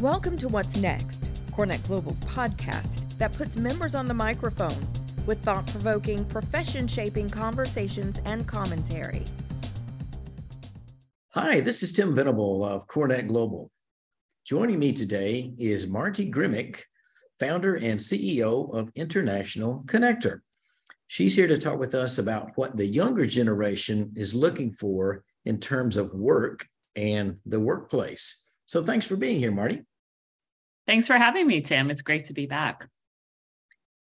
Welcome to What's Next, CoreNet Global's podcast that puts members on the microphone with thought provoking, profession shaping conversations and commentary. Hi, this is Tim Venable of Cornet Global. Joining me today is Marty Grimminck, founder and CEO of International Connector. She's here to talk with us about what the younger generation is looking for in terms of work and the workplace. So thanks for being here, Marty. Thanks for having me, Tim. It's great to be back.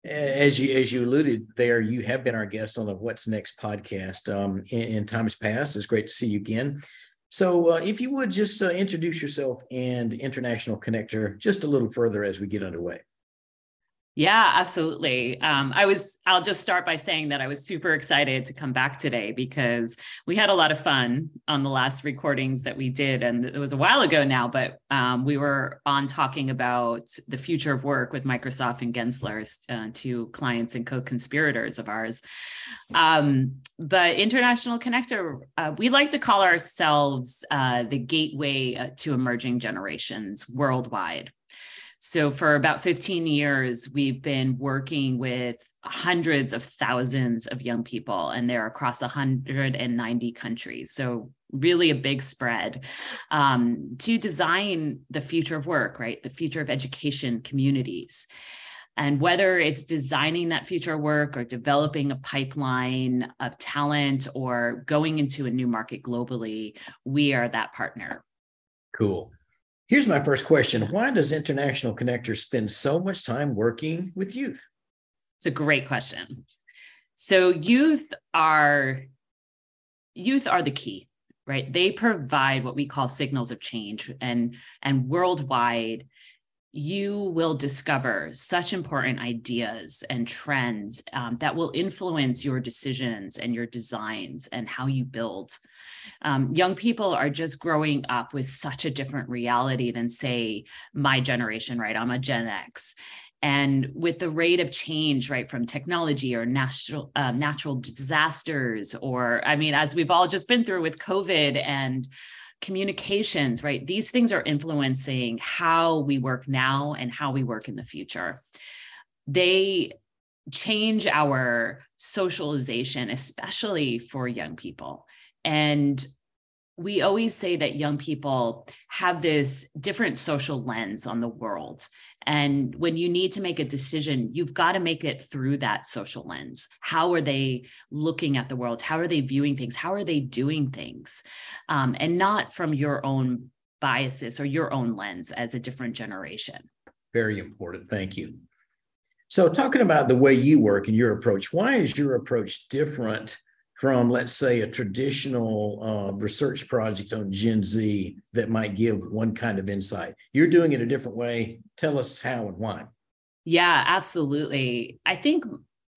As you as you alluded there, you have been our guest on the What's Next podcast um, in, in, times past. It's great to see you again. So, uh, if you would just uh, introduce yourself and International Connector just a little further as we get underway. Yeah, absolutely. Um, I was, I'll just start by saying that I was super excited to come back today because we had a lot of fun on the last recordings that we did. And it was a while ago now, but um, we were on talking about the future of work with Microsoft and Gensler, uh, two clients and co conspirators of ours. Um, but International Connector, uh, we like to call ourselves uh, the gateway uh, to emerging generations worldwide. So, for about 15 years, we've been working with hundreds of thousands of young people, and they're across 190 countries. So, really a big spread um, to design the future of work, right? The future of education communities. And whether it's designing that future work or developing a pipeline of talent or going into a new market globally, we are that partner. Cool. Here's my first question Why does International Connector spend so much time working with youth? It's a great question. So youth are youth are the key, right? They provide what we call signals of change and and worldwide you will discover such important ideas and trends um, that will influence your decisions and your designs and how you build. Um, young people are just growing up with such a different reality than, say, my generation, right? I'm a Gen X. And with the rate of change, right, from technology or natural um, natural disasters, or I mean, as we've all just been through with COVID and communications, right? These things are influencing how we work now and how we work in the future. They change our socialization, especially for young people. And we always say that young people have this different social lens on the world. And when you need to make a decision, you've got to make it through that social lens. How are they looking at the world? How are they viewing things? How are they doing things? Um, and not from your own biases or your own lens as a different generation. Very important. Thank you. So, talking about the way you work and your approach, why is your approach different from, let's say, a traditional uh, research project on Gen Z that might give one kind of insight. You're doing it a different way. Tell us how and why. Yeah, absolutely. I think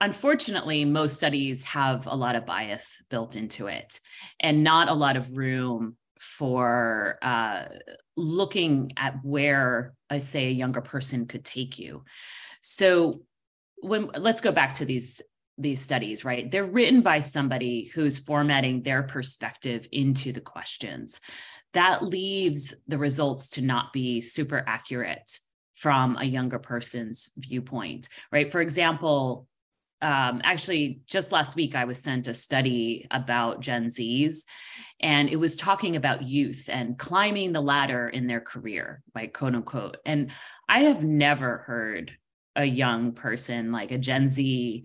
unfortunately, most studies have a lot of bias built into it and not a lot of room for uh, looking at where, I say, a younger person could take you. So, when let's go back to these these studies, right? They're written by somebody who's formatting their perspective into the questions. That leaves the results to not be super accurate from a younger person's viewpoint, right? For example, um, actually, just last week, I was sent a study about Gen Zs, and it was talking about youth and climbing the ladder in their career, like quote unquote. And I have never heard a young person, like a Gen Z,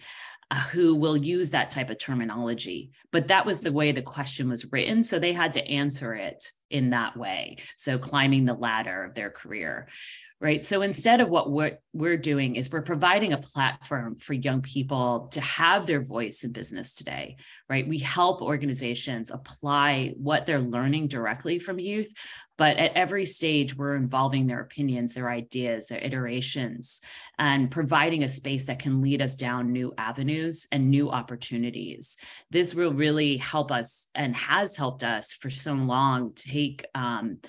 who will use that type of terminology. But that was the way the question was written. So they had to answer it in that way. So climbing the ladder of their career. Right. So instead of what we're, we're doing is we're providing a platform for young people to have their voice in business today. Right. We help organizations apply what they're learning directly from youth, but at every stage, we're involving their opinions, their ideas, their iterations, and providing a space that can lead us down new avenues and new opportunities. This will really help us and has helped us for so long take. Um,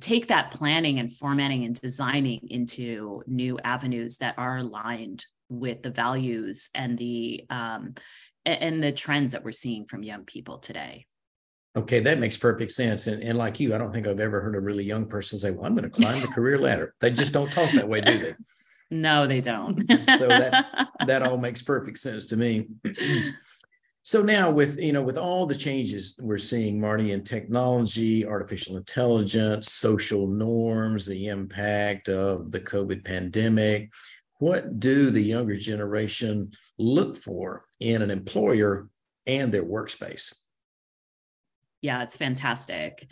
take that planning and formatting and designing into new avenues that are aligned with the values and the um, and the trends that we're seeing from young people today Okay, that makes perfect sense. And, and like you, I don't think I've ever heard a really young person say, Well, I'm going to climb the career ladder. They just don't talk that way, do they? No, they don't. so that that all makes perfect sense to me. so now with you know with all the changes we're seeing, Marty, in technology, artificial intelligence, social norms, the impact of the COVID pandemic, what do the younger generation look for in an employer and their workspace? Yeah, it's fantastic.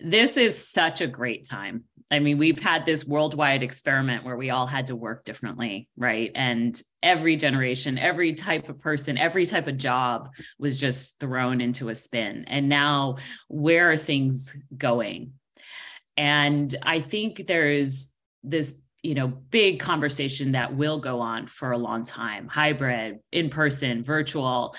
This is such a great time. I mean, we've had this worldwide experiment where we all had to work differently, right? And every generation, every type of person, every type of job was just thrown into a spin. And now, where are things going? And I think there's this you know big conversation that will go on for a long time hybrid in person virtual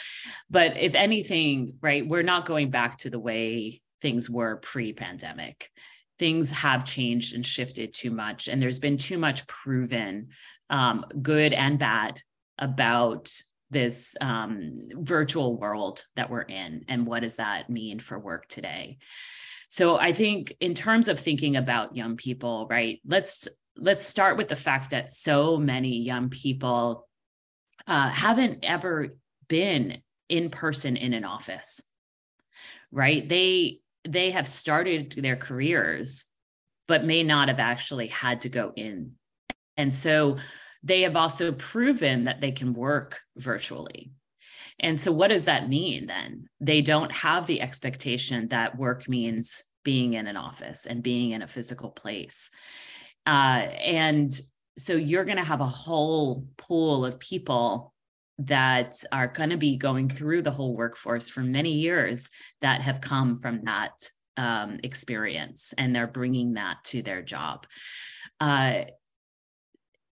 but if anything right we're not going back to the way things were pre-pandemic things have changed and shifted too much and there's been too much proven um, good and bad about this um, virtual world that we're in and what does that mean for work today. So i think in terms of thinking about young people right let's let's start with the fact that so many young people uh, haven't ever been in person in an office right? They they have started their careers but may not have actually had to go in. And so they have also proven that they can work virtually. And so what does that mean then? They don't have the expectation that work means being in an office and being in a physical place. Uh, and so you're going to have a whole pool of people that are going to be going through the whole workforce for many years that have come from that um, experience and they're bringing that to their job. Uh,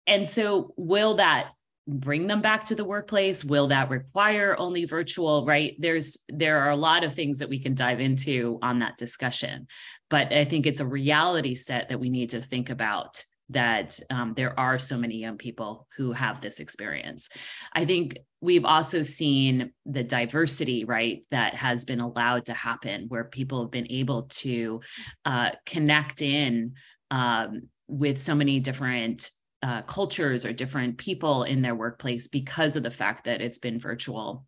and so, will that bring them back to the workplace will that require only virtual right there's there are a lot of things that we can dive into on that discussion but i think it's a reality set that we need to think about that um, there are so many young people who have this experience. I think we've also seen the diversity right that has been allowed to happen where people have been able to uh, connect in um, with so many different uh, cultures or different people in their workplace because of the fact that it's been virtual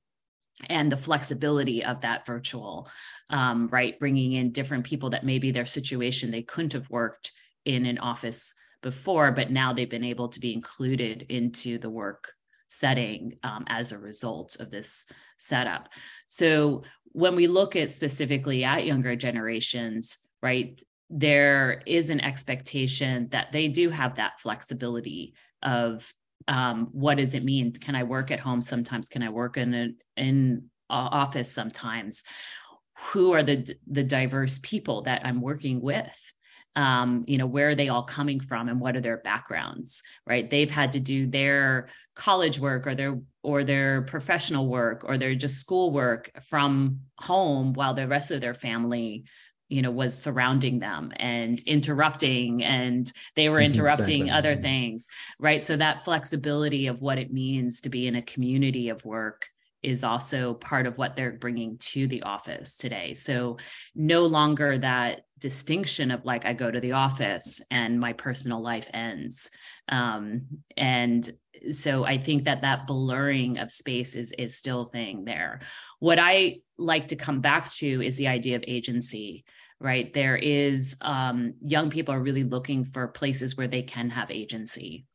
and the flexibility of that virtual um, right bringing in different people that maybe their situation they couldn't have worked in an office before but now they've been able to be included into the work setting um, as a result of this setup so when we look at specifically at younger generations right there is an expectation that they do have that flexibility of um, what does it mean? Can I work at home sometimes? Can I work in an in office sometimes? Who are the the diverse people that I'm working with? Um, you know, where are they all coming from and what are their backgrounds? Right? They've had to do their college work or their or their professional work or their just school work from home while the rest of their family you know was surrounding them and interrupting and they were interrupting exactly. other things right so that flexibility of what it means to be in a community of work is also part of what they're bringing to the office today. So no longer that distinction of like i go to the office and my personal life ends. Um, and so i think that that blurring of space is is still thing there. What i like to come back to is the idea of agency right? There is um, young people are really looking for places where they can have agency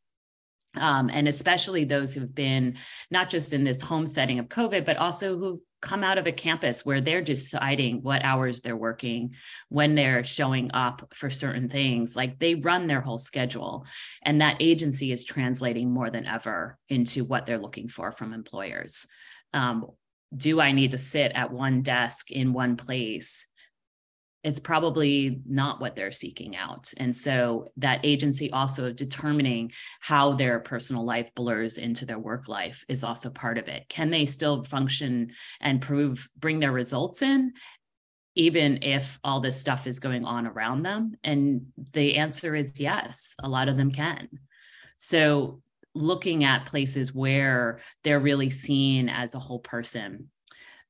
um, and especially those who've been not just in this home setting of covid but also who come out of a campus where they're deciding what hours they're working when they're showing up for certain things. Like they run their whole schedule and that agency is translating more than ever into what they're looking for from employers. Um, do i need to sit at one desk in one place it's probably not what they're seeking out. And so that agency also determining how their personal life blurs into their work life is also part of it. Can they still function and prove, bring their results in? Even if all this stuff is going on around them? And the answer is yes, a lot of them can. So, looking at places where they're really seen as a whole person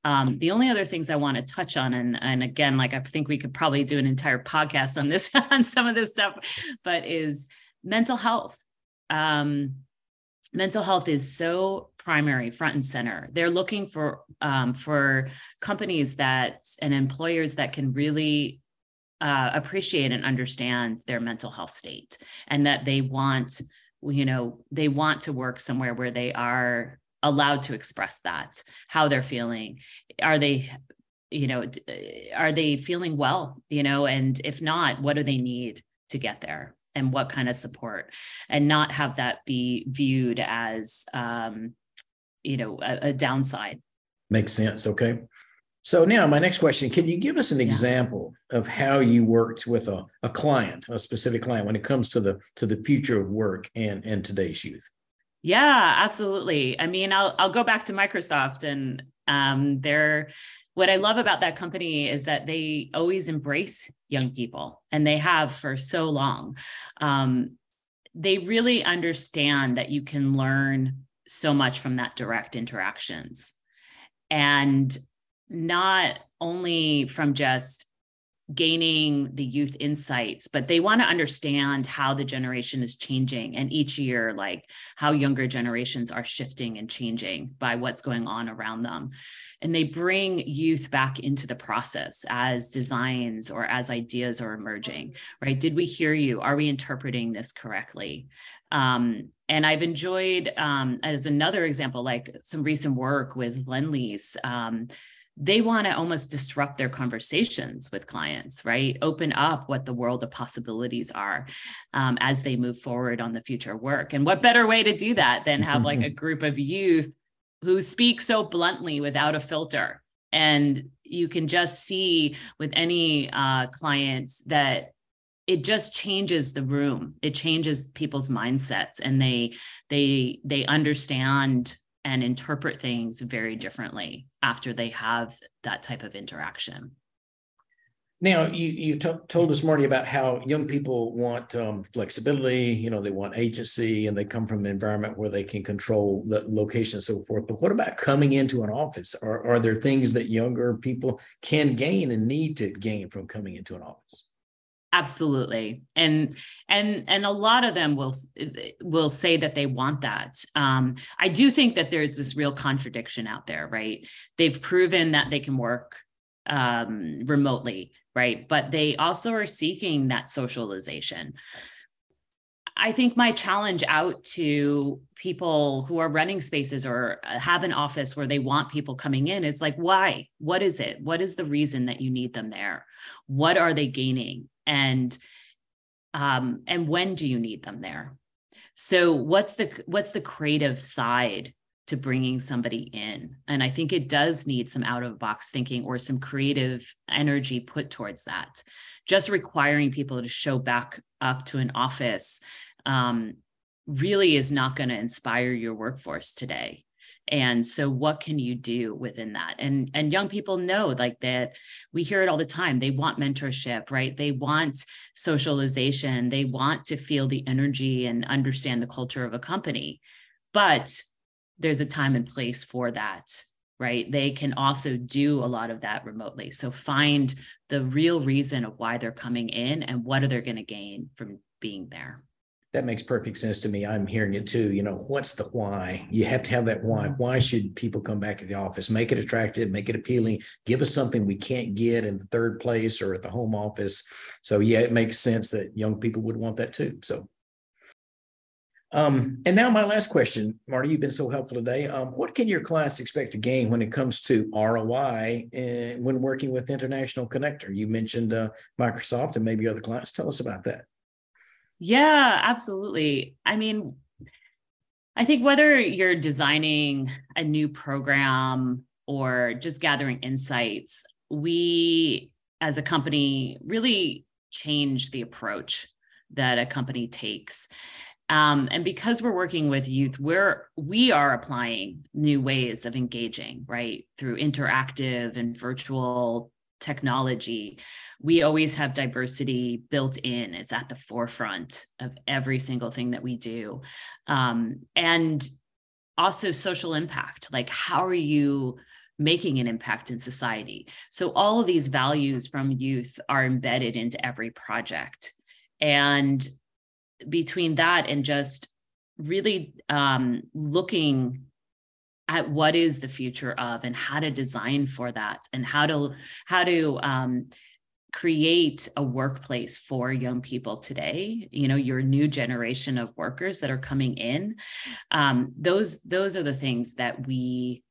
Um, the only other things I want to touch on, and and again, like I think we could probably do an entire podcast on this on some of this stuff, but is mental health. Um, mental health is so primary, front and center. They're looking for um, for companies that and employers that can really uh, appreciate and understand their mental health state, and that they want you know they want to work somewhere where they are allowed to express that how they're feeling. Are they you know are they feeling well you know? And if not what do they need to get there? And what kind of support? And not have that be viewed as um you know a, a downside. Makes sense. Okay. So now my next question can you give us an example of how you worked with a, a client a specific client when it comes to the to the future of work and and today's youth yeah, absolutely. I mean, I'll I'll go back to Microsoft and um they're what I love about that company is that they always embrace young people and they have for so long. Um, they really understand that you can learn so much from that direct interactions and not only from just gaining the youth insights but they want to understand how the generation is changing and each year like how younger generations are shifting and changing by what's going on around them. And they bring youth back into the process as designs or as ideas are emerging right? Did we hear you? Are we interpreting this correctly? Um, and I've enjoyed, um, as another example, like some recent work with Lendlease, um, they want to almost disrupt their conversations with clients, right? Open up what the world of possibilities are um, as they move forward on the future work. And what better way to do that than have like a group of youth who speak so bluntly without a filter? And you can just see with any uh, clients that it just changes the room it changes people's mindsets and they they they understand and interpret things very differently after they have that type of interaction. Now, you you t- told us, Marty, about how young people want um, flexibility. You know, they want agency, and they come from an environment where they can control the location and so forth. But what about coming into an office? Are are there things that younger people can gain and need to gain from coming into an office? Absolutely and and and a lot of them will will say that they want that um, i do think that there's this real contradiction out there right they've proven that they can work um, remotely right but they also are seeking that socialization I think my challenge out to people who are running spaces or have an office where they want people coming in is like, why? What is it? What is the reason that you need them there? What are they gaining? And um, and when do you need them there? So what's the what's the creative side to bringing somebody in? And I think it does need some out of box thinking or some creative energy put towards that just requiring people to show back up to an office um, really is not going to inspire your workforce today and so what can you do within that and and young people know like that we hear it all the time they want mentorship right they want socialization they want to feel the energy and understand the culture of a company but there's a time and place for that right? They can also do a lot of that remotely. So find the real reason of why they're coming in and what are they going to gain from being there. That makes perfect sense to me. I'm hearing it too. You know, what's the why? You have to have that why. Mm-hmm. Why should people come back to the office? Make it attractive, make it appealing, give us something we can't get in the third place or at the home office. So, yeah, it makes sense that young people would want that too. So, um, and now my last question, Marty, you've been so helpful today. Um, what can your clients expect to gain when it comes to ROI and when working with International Connector? You mentioned uh, Microsoft and maybe other clients. Tell us about that. Yeah, absolutely. I mean, I think whether you're designing a new program or just gathering insights, we as a company really change the approach that a company takes. Um, and because we're working with youth, we're we are applying new ways of engaging, right? Through interactive and virtual technology. We always have diversity built in. It's at the forefront of every single thing that we do. Um, and also social impact. Like, how are you making an impact in society. So all of these values from youth are embedded into every project. And between that and just really um, looking at what is the future of and how to design for that and how to how to um, create a workplace for young people today you know your new generation of workers that are coming in. Um, those those are the things that we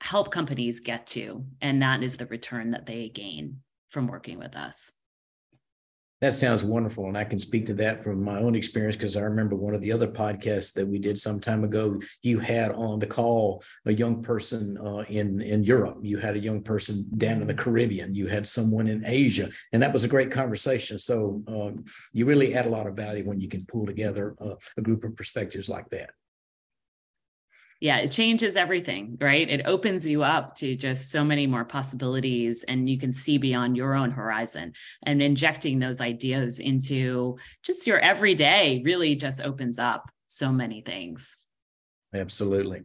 help companies get to and that is the return that they gain from working with us that sounds wonderful. And I can speak to that from my own experience because I remember one of the other podcasts that we did some time ago. You had on the call a young person uh, in, in Europe, you had a young person down in the Caribbean, you had someone in Asia, and that was a great conversation. So um, you really add a lot of value when you can pull together uh, a group of perspectives like that yeah, it changes everything, right? It opens you up to just so many more possibilities and you can see beyond your own horizon and injecting those ideas into just your everyday really just opens up so many things. Absolutely.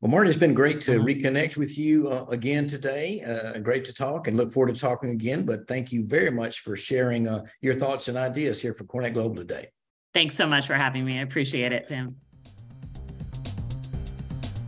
Well, Martin, it's been great to uh-huh. reconnect with you uh, again today. Uh, great to talk and look forward to talking again. But thank you very much for sharing uh, your thoughts and ideas here for CoreNet Global today. Thanks so much for having me. I appreciate it, Tim.